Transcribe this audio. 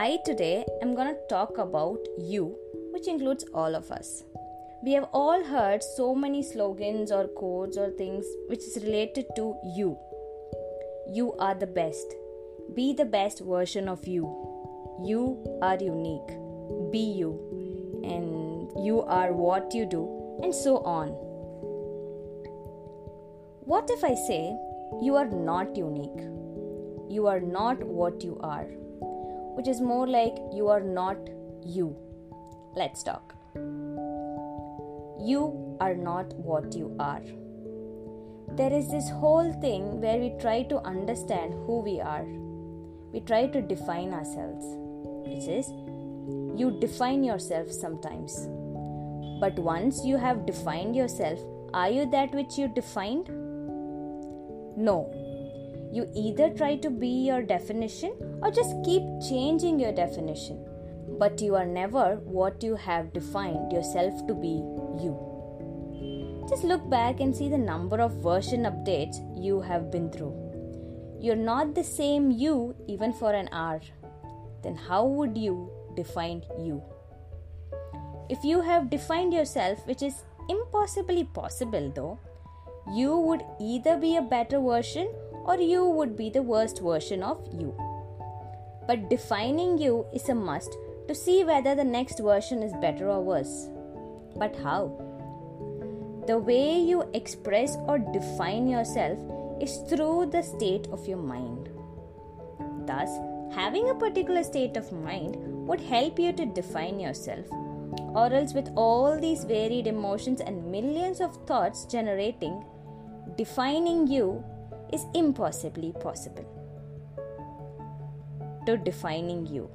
I today am going to talk about you, which includes all of us. We have all heard so many slogans or quotes or things which is related to you. You are the best. Be the best version of you. You are unique. Be you. And you are what you do, and so on. What if I say you are not unique? You are not what you are, which is more like you are not you. Let's talk. You are not what you are. There is this whole thing where we try to understand who we are. We try to define ourselves, which is you define yourself sometimes. But once you have defined yourself, are you that which you defined? No. You either try to be your definition or just keep changing your definition. But you are never what you have defined yourself to be you. Just look back and see the number of version updates you have been through. You're not the same you even for an hour. Then how would you define you? If you have defined yourself, which is impossibly possible though, you would either be a better version or you would be the worst version of you. But defining you is a must to see whether the next version is better or worse. But how? The way you express or define yourself is through the state of your mind. Thus, having a particular state of mind would help you to define yourself, or else, with all these varied emotions and millions of thoughts generating, defining you is impossibly possible. To defining you.